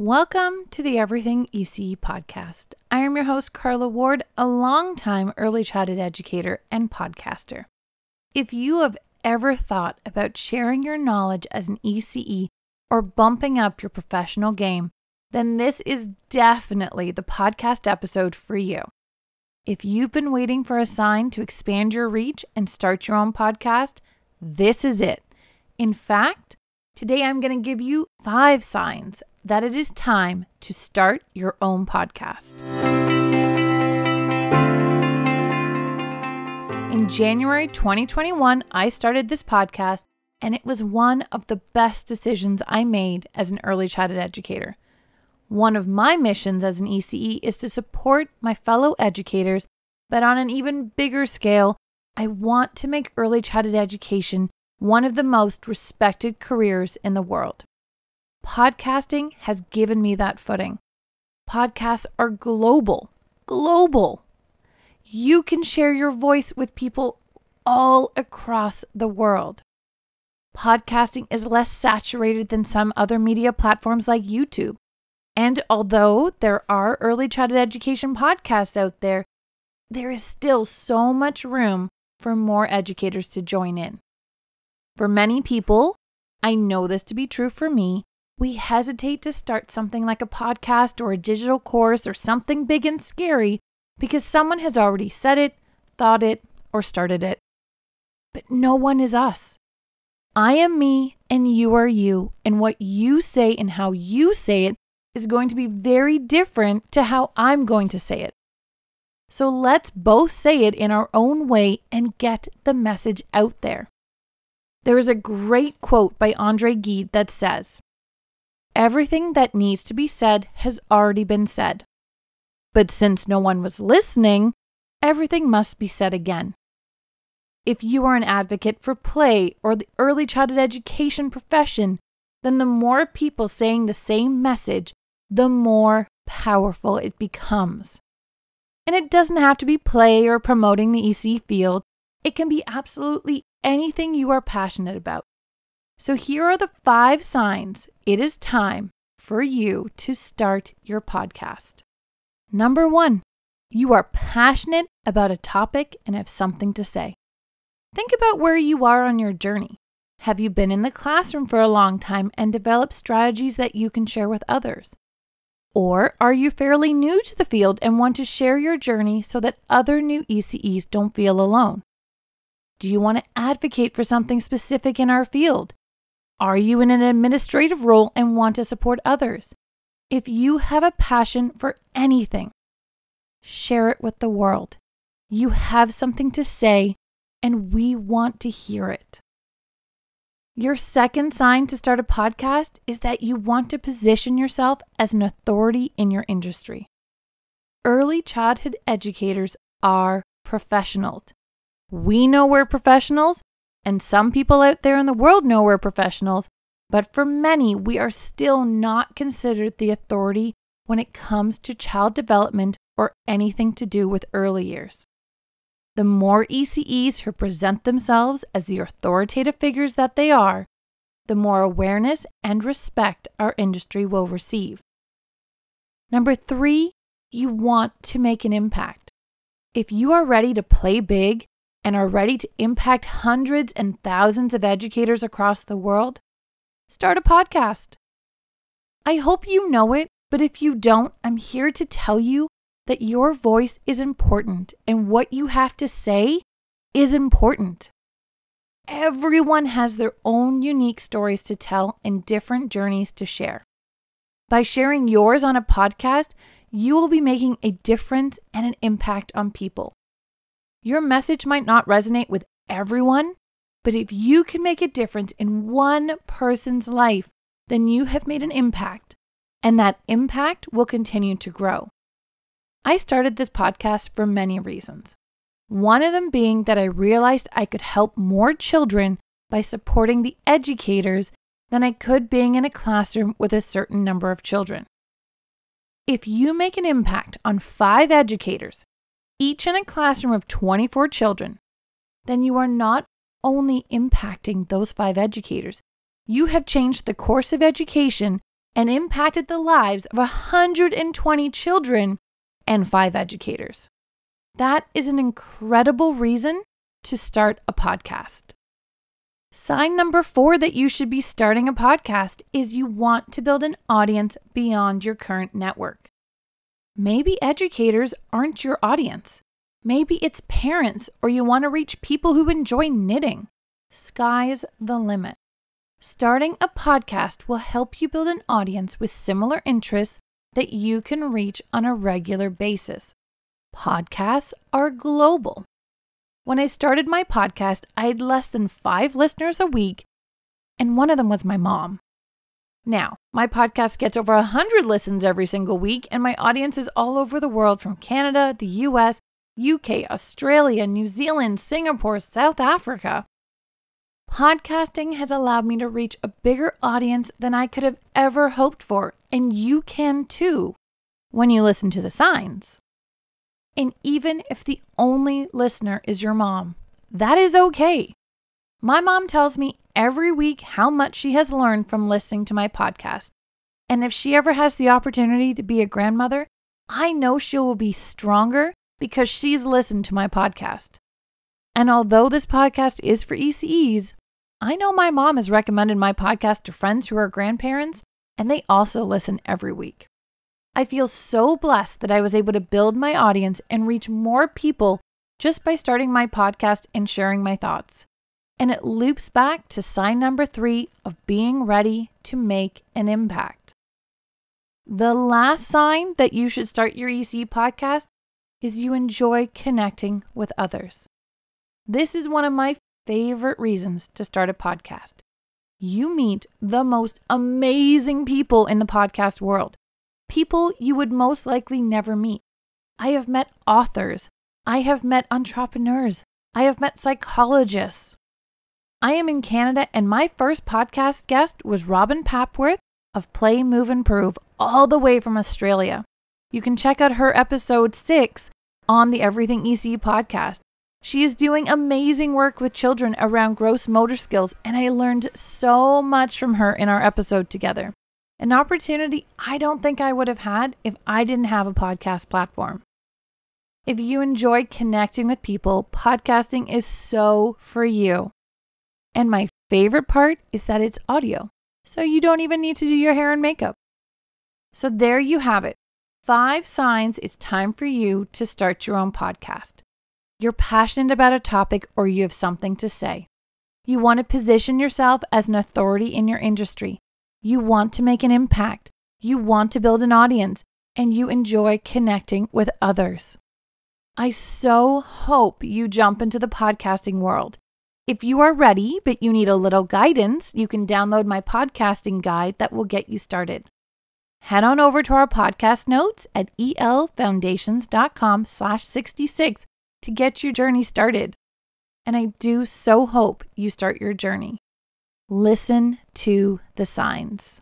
Welcome to the Everything ECE podcast. I am your host, Carla Ward, a longtime early childhood educator and podcaster. If you have ever thought about sharing your knowledge as an ECE or bumping up your professional game, then this is definitely the podcast episode for you. If you've been waiting for a sign to expand your reach and start your own podcast, this is it. In fact, today I'm going to give you five signs that it is time to start your own podcast. In January 2021, I started this podcast, and it was one of the best decisions I made as an early childhood educator. One of my missions as an ECE is to support my fellow educators, but on an even bigger scale, I want to make early childhood education one of the most respected careers in the world. Podcasting has given me that footing. Podcasts are global, global. You can share your voice with people all across the world. Podcasting is less saturated than some other media platforms like YouTube. And although there are early childhood education podcasts out there, there is still so much room for more educators to join in. For many people, I know this to be true for me, we hesitate to start something like a podcast or a digital course or something big and scary because someone has already said it, thought it, or started it. But no one is us. I am me and you are you, and what you say and how you say it is going to be very different to how I'm going to say it. So let's both say it in our own way and get the message out there. There is a great quote by Andre Gide that says, Everything that needs to be said has already been said. But since no one was listening, everything must be said again. If you are an advocate for play or the early childhood education profession, then the more people saying the same message, the more powerful it becomes. And it doesn't have to be play or promoting the EC field, it can be absolutely anything you are passionate about. So here are the five signs it is time for you to start your podcast. Number one, you are passionate about a topic and have something to say. Think about where you are on your journey. Have you been in the classroom for a long time and developed strategies that you can share with others? Or are you fairly new to the field and want to share your journey so that other new ECEs don't feel alone? Do you want to advocate for something specific in our field? Are you in an administrative role and want to support others? If you have a passion for anything, share it with the world. You have something to say, and we want to hear it. Your second sign to start a podcast is that you want to position yourself as an authority in your industry. Early childhood educators are professionals. We know we're professionals and some people out there in the world know we're professionals, but for many, we are still not considered the authority when it comes to child development or anything to do with early years. The more ECEs who present themselves as the authoritative figures that they are, the more awareness and respect our industry will receive. Number three, you want to make an impact. If you are ready to play big and are ready to impact hundreds and thousands of educators across the world, start a podcast. I hope you know it, but if you don't, I'm here to tell you that your voice is important and what you have to say is important. Everyone has their own unique stories to tell and different journeys to share. By sharing yours on a podcast, you will be making a difference and an impact on people. Your message might not resonate with everyone, but if you can make a difference in one person's life, then you have made an impact, and that impact will continue to grow. I started this podcast for many reasons. One of them being that I realized I could help more children by supporting the educators than I could being in a classroom with a certain number of children. If you make an impact on five educators each in a classroom of 24 children, then you are not only impacting those five educators, you have changed the course of education and impacted the lives of 120 children and five educators. That is an incredible reason to start a podcast. Sign number four that you should be starting a podcast is you want to build an audience beyond your current network. Maybe educators aren't your audience. Maybe it's parents, or you want to reach people who enjoy knitting. Sky's the limit. Starting a podcast will help you build an audience with similar interests that you can reach on a regular basis. Podcasts are global. When I started my podcast, I had less than five listeners a week, and one of them was my mom. Now, my podcast gets over 100 listens every single week, and my audience is all over the world from Canada, the US, UK, Australia, New Zealand, Singapore, South Africa. Podcasting has allowed me to reach a bigger audience than I could have ever hoped for, and you can too when you listen to the signs. And even if the only listener is your mom, that is okay. My mom tells me every week how much she has learned from listening to my podcast. And if she ever has the opportunity to be a grandmother, I know she will be stronger because she's listened to my podcast. And although this podcast is for ECEs, I know my mom has recommended my podcast to friends who are grandparents, and they also listen every week. I feel so blessed that I was able to build my audience and reach more people just by starting my podcast and sharing my thoughts. And it loops back to sign number three of being ready to make an impact. The last sign that you should start your EC podcast is you enjoy connecting with others. This is one of my favorite reasons to start a podcast. You meet the most amazing people in the podcast world, people you would most likely never meet. I have met authors, I have met entrepreneurs, I have met psychologists. I am in Canada, and my first podcast guest was Robyn Papworth of Play, Move, Improve, all the way from Australia. You can check out her episode six on the Everything EC podcast. She is doing amazing work with children around gross motor skills, and I learned so much from her in our episode together. An opportunity I don't think I would have had if I didn't have a podcast platform. If you enjoy connecting with people, podcasting is so for you. And my favorite part is that it's audio, so you don't even need to do your hair and makeup. So there you have it. Five signs it's time for you to start your own podcast. You're passionate about a topic or you have something to say. You want to position yourself as an authority in your industry. You want to make an impact. You want to build an audience and you enjoy connecting with others. I so hope you jump into the podcasting world. If you are ready, but you need a little guidance, you can download my podcasting guide that will get you started. Head on over to our podcast notes at elfoundations.com slash 66 to get your journey started. And I do so hope you start your journey. Listen to the signs.